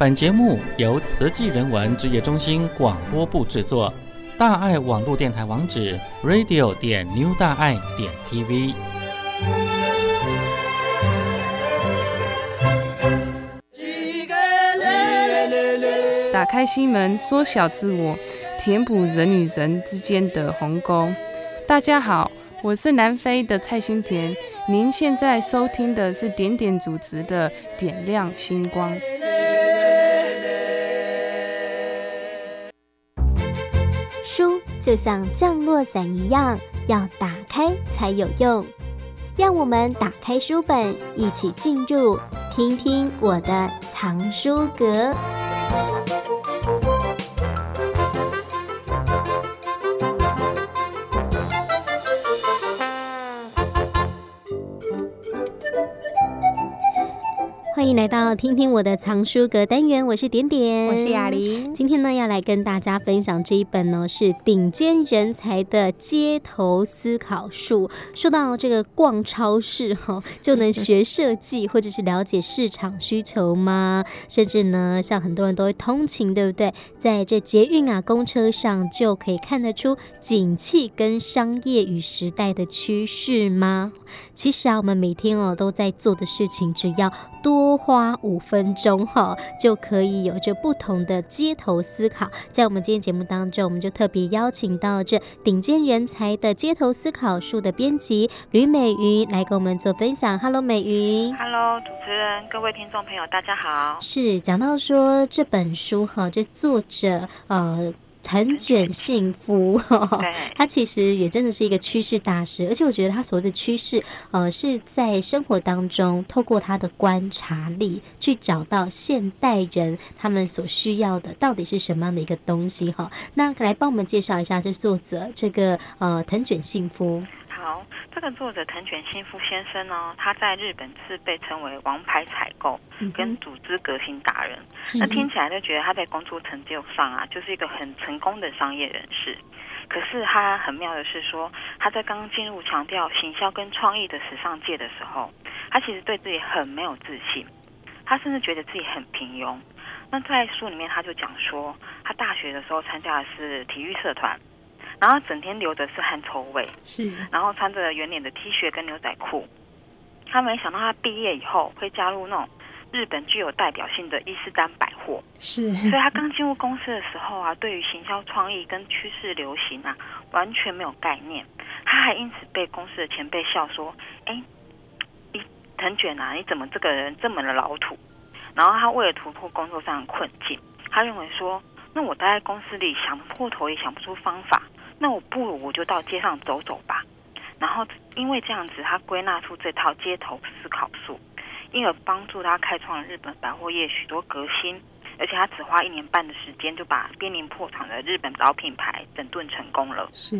本节目由慈济人文职业中心广播部制作。大爱网络电台网址：radio 点 new 大爱点 tv。打开心门，缩小自我，填补人与人之间的鸿沟。大家好，我是南非的蔡心田。您现在收听的是点点主持的《点亮星光》。就像降落伞一样，要打开才有用。让我们打开书本，一起进入，听听我的藏书阁。到听听我的藏书阁单元，我是点点，我是雅玲。今天呢，要来跟大家分享这一本呢，是顶尖人才的街头思考术。说到这个逛超市哈，就能学设计，或者是了解市场需求吗？甚至呢，像很多人都会通勤，对不对？在这捷运啊、公车上，就可以看得出景气跟商业与时代的趋势吗？其实啊，我们每天哦都在做的事情，只要多花五分钟哈，就可以有着不同的街头思考。在我们今天节目当中，我们就特别邀请到这顶尖人才的街头思考术的编辑吕美云来跟我们做分享。Hello，美云。Hello，主持人，各位听众朋友，大家好。是讲到说这本书哈，这作者呃。藤卷幸福，他其实也真的是一个趋势大师，而且我觉得他所谓的趋势，呃，是在生活当中透过他的观察力去找到现代人他们所需要的到底是什么样的一个东西哈。那来帮我们介绍一下这作者，这个呃藤卷幸夫。好，这个作者藤卷新夫先生呢，他在日本是被称为王牌采购跟组织革新达人。嗯、那听起来就觉得他在工作成就上啊，就是一个很成功的商业人士。可是他很妙的是说，他在刚进入强调行销跟创意的时尚界的时候，他其实对自己很没有自信，他甚至觉得自己很平庸。那在书里面他就讲说，他大学的时候参加的是体育社团。然后整天流的是汗臭味，是，然后穿着圆脸的 T 恤跟牛仔裤。他没想到他毕业以后会加入那种日本具有代表性的伊势丹百货，是。所以他刚进入公司的时候啊，对于行销创意跟趋势流行啊，完全没有概念。他还因此被公司的前辈笑说：“哎，你藤卷啊，你怎么这个人这么的老土？”然后他为了突破工作上的困境，他认为说：“那我待在公司里想破头也想不出方法。”那我不如我就到街上走走吧，然后因为这样子，他归纳出这套街头思考术，因而帮助他开创了日本百货业许多革新，而且他只花一年半的时间就把濒临破产的日本老品牌整顿成功了。是，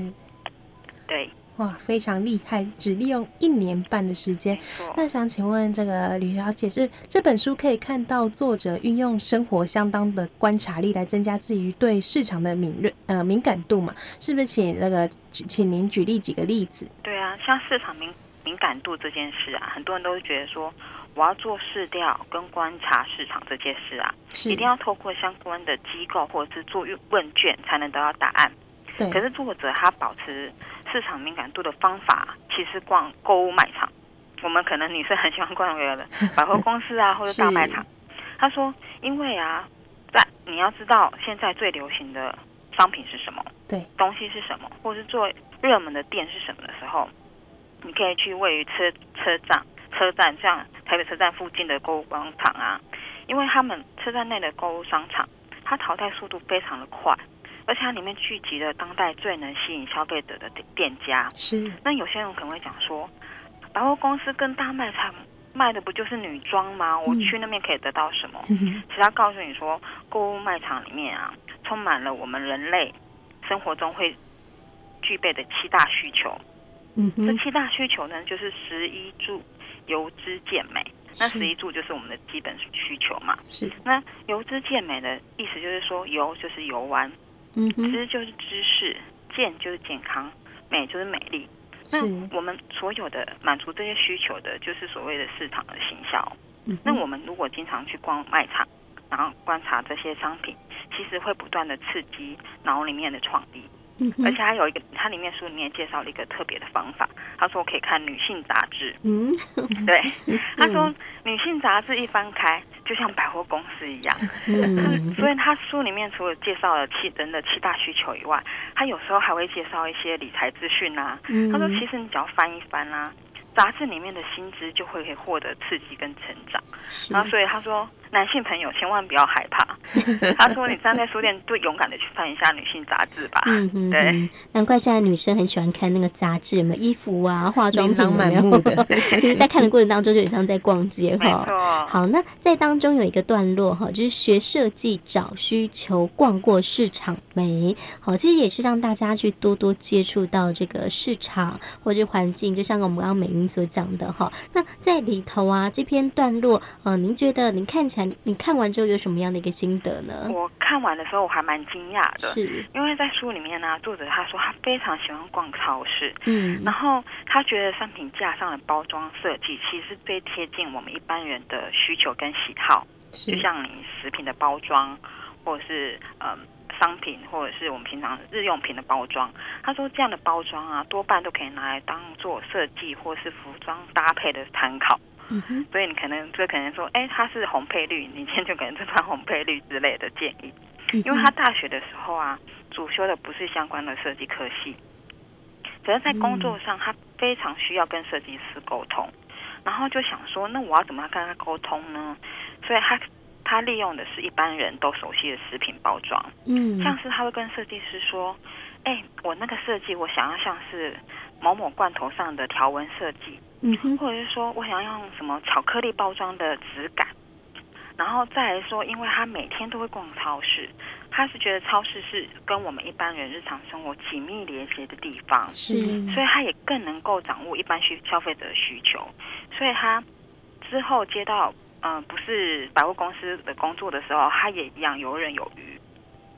对。哇，非常厉害！只利用一年半的时间。那想请问这个吕小姐，是这本书可以看到作者运用生活相当的观察力来增加自己对市场的敏锐呃敏感度嘛？是不是请那个请您举例几个例子？对啊，像市场敏敏感度这件事啊，很多人都觉得说，我要做市调跟观察市场这件事啊，一定要透过相关的机构或者是做问卷才能得到答案。对。可是作者他保持。市场敏感度的方法，其实逛购物卖场，我们可能女生很喜欢逛那个 百货公司啊，或者大卖场。他说，因为啊，在你要知道现在最流行的商品是什么，对，东西是什么，或是做热门的店是什么的时候，你可以去位于车车站、车站像台北车站附近的购物广场啊，因为他们车站内的购物商场，它淘汰速度非常的快。而且它里面聚集了当代最能吸引消费者的店家。是。那有些人可能会讲说，百货公司跟大卖场卖的不就是女装吗？我去那边可以得到什么？嗯。其实他告诉你说，购物卖场里面啊，充满了我们人类生活中会具备的七大需求。嗯。这七大需求呢，就是十衣住油脂健美。那十衣住就是我们的基本需求嘛。是。那油脂健美的意思就是说，游就是游玩。嗯，知就是知识，健就是健康，美就是美丽。那我们所有的满足这些需求的，就是所谓的市场的行销。嗯。那我们如果经常去逛卖场，然后观察这些商品，其实会不断的刺激脑里面的创意。而且还有一个，它里面书里面介绍了一个特别的方法。他说可以看女性杂志。嗯，对。他说女性杂志一翻开，就像百货公司一样。嗯。所以他书里面除了介绍了七人的七大需求以外，他有时候还会介绍一些理财资讯啊。他说其实你只要翻一翻啊，杂志里面的薪资就会可以获得刺激跟成长。然后所以他说。男性朋友千万不要害怕，他说：“你站在书店，就勇敢的去翻一下女性杂志吧。”嗯嗯，对，难怪现在女生很喜欢看那个杂志，有没有衣服啊、化妆品满目的。其实，在看的过程当中，就很像在逛街哈。好，那在当中有一个段落哈，就是学设计找需求，逛过市场没？好，其实也是让大家去多多接触到这个市场或者环境，就像我们刚刚美云所讲的哈。那在里头啊，这篇段落，呃，您觉得您看起来？你看完之后有什么样的一个心得呢？我看完的时候我还蛮惊讶的，是因为在书里面呢，作者他说他非常喜欢逛超市，嗯，然后他觉得商品架上的包装设计其实最贴近我们一般人的需求跟喜好，就像你食品的包装，或者是嗯商品，或者是我们平常日用品的包装。他说这样的包装啊，多半都可以拿来当做设计或是服装搭配的参考。嗯，所以你可能就可能说，哎，他是红配绿，你今天就可能就穿红配绿之类的建议。因为他大学的时候啊，主修的不是相关的设计科系，只是在工作上他非常需要跟设计师沟通，然后就想说，那我要怎么样跟他沟通呢？所以他他利用的是一般人都熟悉的食品包装，嗯，像是他会跟设计师说，哎，我那个设计我想要像是某某罐头上的条纹设计。嗯，或者是说我想要用什么巧克力包装的质感，然后再来说，因为他每天都会逛超市，他是觉得超市是跟我们一般人日常生活紧密连接的地方，是，所以他也更能够掌握一般需消费者的需求，所以他之后接到嗯、呃、不是百货公司的工作的时候，他也一样游刃有余，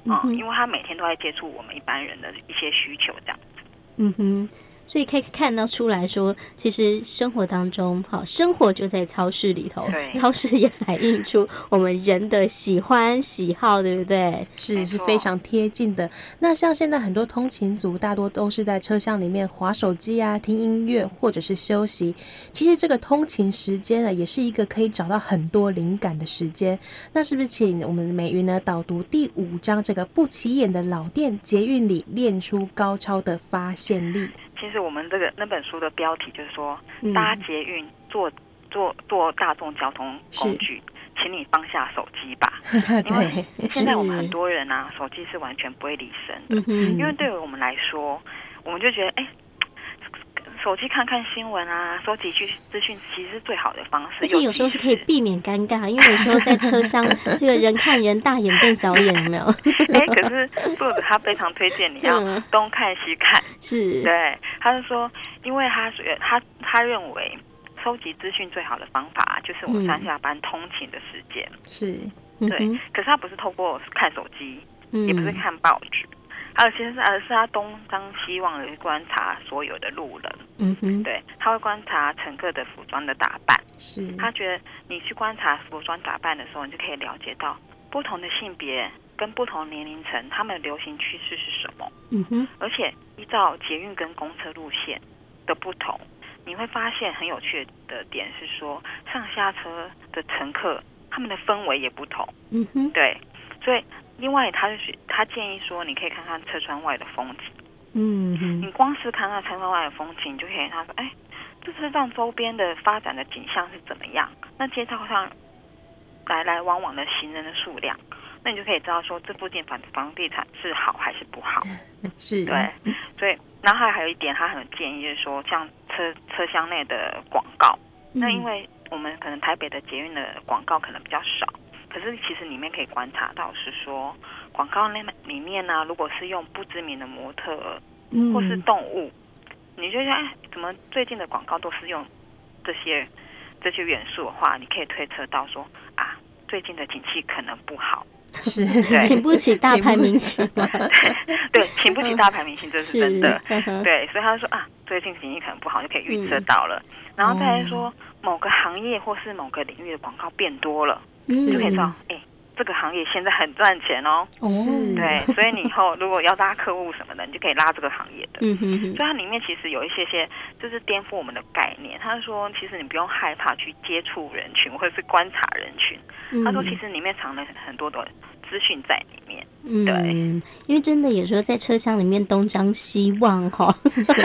嗯，嗯，因为他每天都在接触我们一般人的一些需求，这样子，嗯哼。所以可以看到出来说，其实生活当中，好，生活就在超市里头，超市也反映出我们人的喜欢喜好，对不对？是是非常贴近的。那像现在很多通勤族，大多都是在车厢里面划手机啊、听音乐或者是休息。其实这个通勤时间呢，也是一个可以找到很多灵感的时间。那是不是请我们美云呢导读第五章这个不起眼的老店捷运里练出高超的发现力？其实我们这个那本书的标题就是说，搭捷运坐坐坐大众交通工具，请你放下手机吧。因为现在我们很多人啊，手机是完全不会离身的。因为对于我们来说，我们就觉得哎。手机看看新闻啊，收集去资讯，其实是最好的方式。而且有时候是可以避免尴尬，因为有时候在车厢，这个人看人大眼瞪小眼，有没有？哎、欸，可是作者他非常推荐你要东看西看，是对。他是说，因为他他他认为收集资讯最好的方法就是我上下班通勤的时间，是对。可是他不是透过看手机，也不是看报纸。而其实是，而是他东张西望的观察所有的路人，嗯哼，对，他会观察乘客的服装的打扮，是，他觉得你去观察服装打扮的时候，你就可以了解到不同的性别跟不同年龄层他们的流行趋势是什么，嗯哼，而且依照捷运跟公车路线的不同，你会发现很有趣的点是说，上下车的乘客他们的氛围也不同，嗯哼，对，所以。另外，他就是他建议说，你可以看看车窗外的风景。嗯，你光是看看车窗外的风景，你就可以他说，哎，这车站周边的发展的景象是怎么样？那街道上来来往往的行人的数量，那你就可以知道说，这附近房房地产是好还是不好？是，对，所以，然后还还有一点，他很建议就是说，像车车厢内的广告，那因为我们可能台北的捷运的广告可能比较少。可是其实里面可以观察到，是说广告那里面呢、啊，如果是用不知名的模特儿或是动物，嗯、你就说哎，怎么最近的广告都是用这些这些元素的话，你可以推测到说啊，最近的景气可能不好，是请不起大牌明星 对，请不起大牌明星，这是真的。对，所以他就说啊，最近景气可能不好，就可以预测到了。嗯、然后再来说某个行业或是某个领域的广告变多了。就可以知道，哎、欸，这个行业现在很赚钱哦。哦，对，所以你以后如果要拉客户什么的，你就可以拉这个行业的。嗯哼哼。所以它里面其实有一些些就是颠覆我们的概念。他说，其实你不用害怕去接触人群或者是观察人群。嗯、他说，其实里面藏了很多的资讯在里面。嗯，对，因为真的有时候在车厢里面东张西望哈，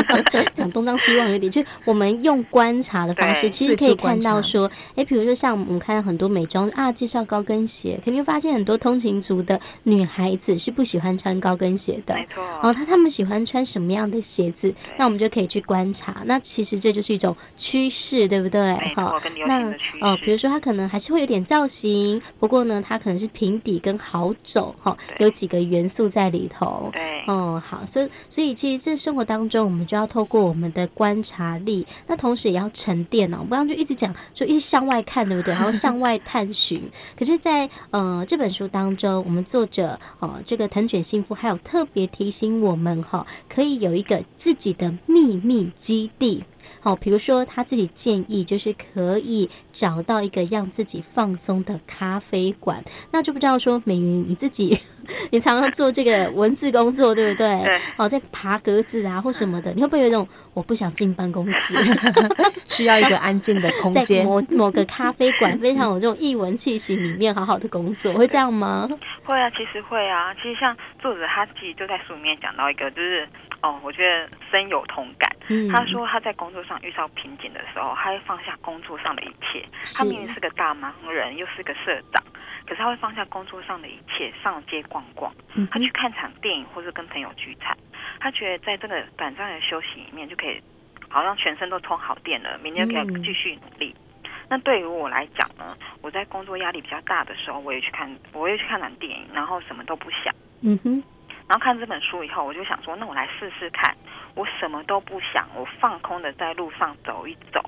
讲东张西望有点，就我们用观察的方式，其实可以看到说，哎，比如说像我们看到很多美妆啊，介绍高跟鞋，肯定发现很多通勤族的女孩子是不喜欢穿高跟鞋的，没错。然后她她们喜欢穿什么样的鞋子？那我们就可以去观察。那其实这就是一种趋势，对不对？哈，那哦，比如说她可能还是会有点造型，不过呢，她可能是平底跟好走哈，有几个元素在里头。对，哦，好，所以所以其实这生活当中，我们就要透过我们的观察力，那同时也要沉淀哦，不然就一直讲，就一直向外看，对不对？然后向 外探寻。可是在，在呃这本书当中，我们作者哦、呃，这个藤卷幸夫还有特别提醒我们哈、哦，可以有一个自己的秘密基地。好，比如说他自己建议，就是可以找到一个让自己放松的咖啡馆。那就不知道说美云你自己，你常常做这个文字工作，对不对？对。哦，在爬格子啊或什么的，你会不会有一种我不想进办公室，需要一个安静的空间，在某某个咖啡馆非常有这种异文气息里面好好的工作，会这样吗？会啊，其实会啊。其实像作者他自己就在书里面讲到一个，就是。哦，我觉得深有同感。嗯，他说他在工作上遇到瓶颈的时候，他会放下工作上的一切。他明明是个大忙人，又是个社长，可是他会放下工作上的一切，上街逛逛。他去看场电影，或是跟朋友聚餐。他觉得在这个短暂的休息里面，就可以好像全身都充好电了，明天可以继续努力。嗯、那对于我来讲呢，我在工作压力比较大的时候，我也去看，我也去看场电影，然后什么都不想。嗯哼。然后看这本书以后，我就想说，那我来试试看，我什么都不想，我放空的在路上走一走。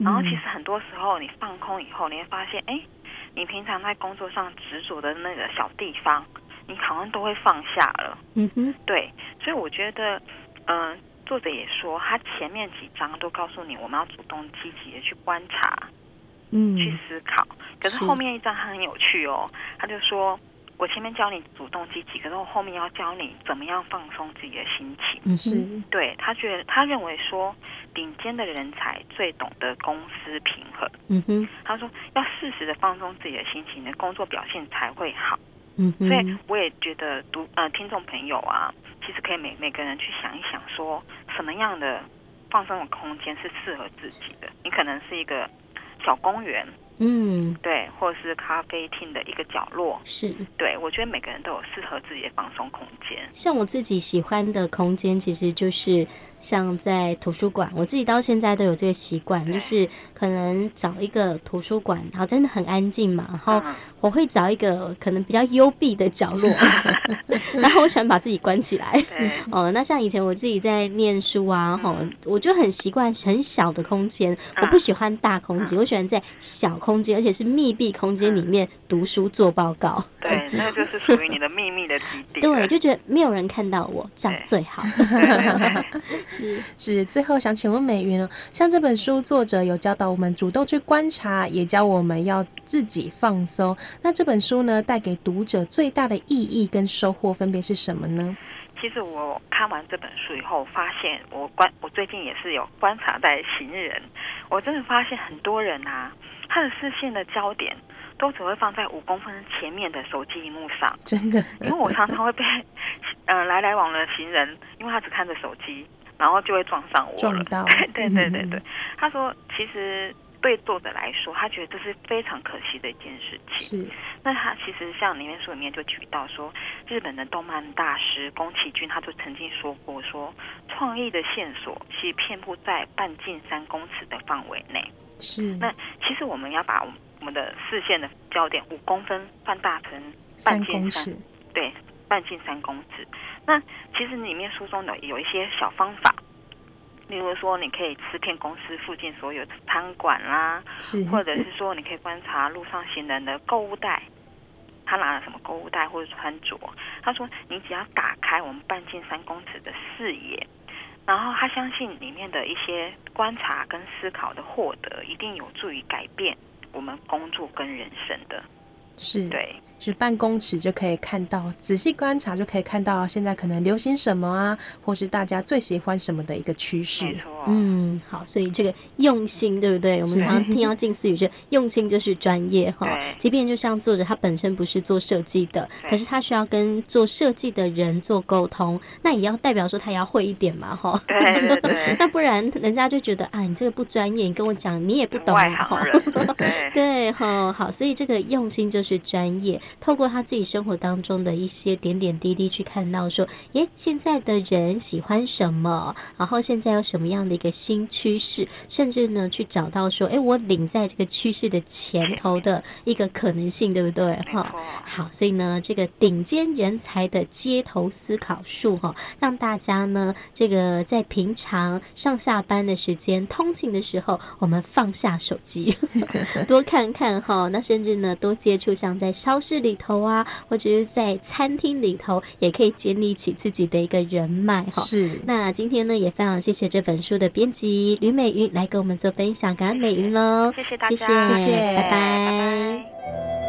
然后其实很多时候，你放空以后，你会发现，哎，你平常在工作上执着的那个小地方，你好像都会放下了。嗯哼，对。所以我觉得，嗯、呃，作者也说，他前面几章都告诉你，我们要主动积极的去观察，嗯，去思考。可是后面一章他很有趣哦，他就说。我前面教你主动积极，可是我后面要教你怎么样放松自己的心情。嗯，是。对，他觉得，他认为说，顶尖的人才最懂得公私平衡。嗯哼。他说，要适时的放松自己的心情，你的工作表现才会好。嗯哼。所以我也觉得读呃听众朋友啊，其实可以每每个人去想一想，说什么样的放松的空间是适合自己的。你可能是一个小公园。嗯，对，或者是咖啡厅的一个角落，是。对，我觉得每个人都有适合自己的放松空间。像我自己喜欢的空间，其实就是。像在图书馆，我自己到现在都有这个习惯，就是可能找一个图书馆，然后真的很安静嘛，然后我会找一个可能比较幽闭的角落，然后我喜欢把自己关起来。哦，那像以前我自己在念书啊，吼，我就很习惯很小的空间，我不喜欢大空间，我喜欢在小空间，而且是密闭空间里面读书做报告。对，那就是属于你的秘密的基地。对，就觉得没有人看到我，这样最好。是是，最后想请问美云哦，像这本书作者有教导我们主动去观察，也教我们要自己放松。那这本书呢，带给读者最大的意义跟收获分别是什么呢？其实我看完这本书以后，发现我观我最近也是有观察在行人，我真的发现很多人啊，他的视线的焦点都只会放在五公分前面的手机荧幕上，真的。因为我常常会被呃来来往的行人，因为他只看着手机。然后就会撞上我了。撞到。对对对对，他说，其实对作者来说，他觉得这是非常可惜的一件事情。是。那他其实像里面书里面就举到说，日本的动漫大师宫崎骏，他就曾经说过说，创意的线索其实遍布在半径三公尺的范围内。是。那其实我们要把我们的视线的焦点五公分放大成半径三，对。半径三公尺，那其实里面书中的有一些小方法，例如说你可以吃遍公司附近所有的餐馆啦，是或者是说你可以观察路上行人的购物袋，他拿了什么购物袋或者穿着。他说你只要打开我们半径三公尺的视野，然后他相信里面的一些观察跟思考的获得，一定有助于改变我们工作跟人生的。是，对。是办公室就可以看到，仔细观察就可以看到现在可能流行什么啊，或是大家最喜欢什么的一个趋势。嗯，好，所以这个用心，对不对？我们常常听到近似语，就用心就是专业哈。即便就像作者他本身不是做设计的，可是他需要跟做设计的人做沟通，那也要代表说他也要会一点嘛，哈。对对对。那不然人家就觉得啊，你这个不专业，你跟我讲你也不懂哈。对 对哈，好，所以这个用心就是专业。透过他自己生活当中的一些点点滴滴去看到说，耶，现在的人喜欢什么？然后现在有什么样的一个新趋势？甚至呢，去找到说，哎，我领在这个趋势的前头的一个可能性，对不对？哈，好，所以呢，这个顶尖人才的街头思考术，哈，让大家呢，这个在平常上下班的时间、通勤的时候，我们放下手机，多看看哈，那甚至呢，多接触像在超市。里头啊，或者是在餐厅里头，也可以建立起自己的一个人脉哈。是。那今天呢，也非常谢谢这本书的编辑吕美云来跟我们做分享，感恩美云喽。谢谢大家，谢谢，谢谢，拜拜。拜拜。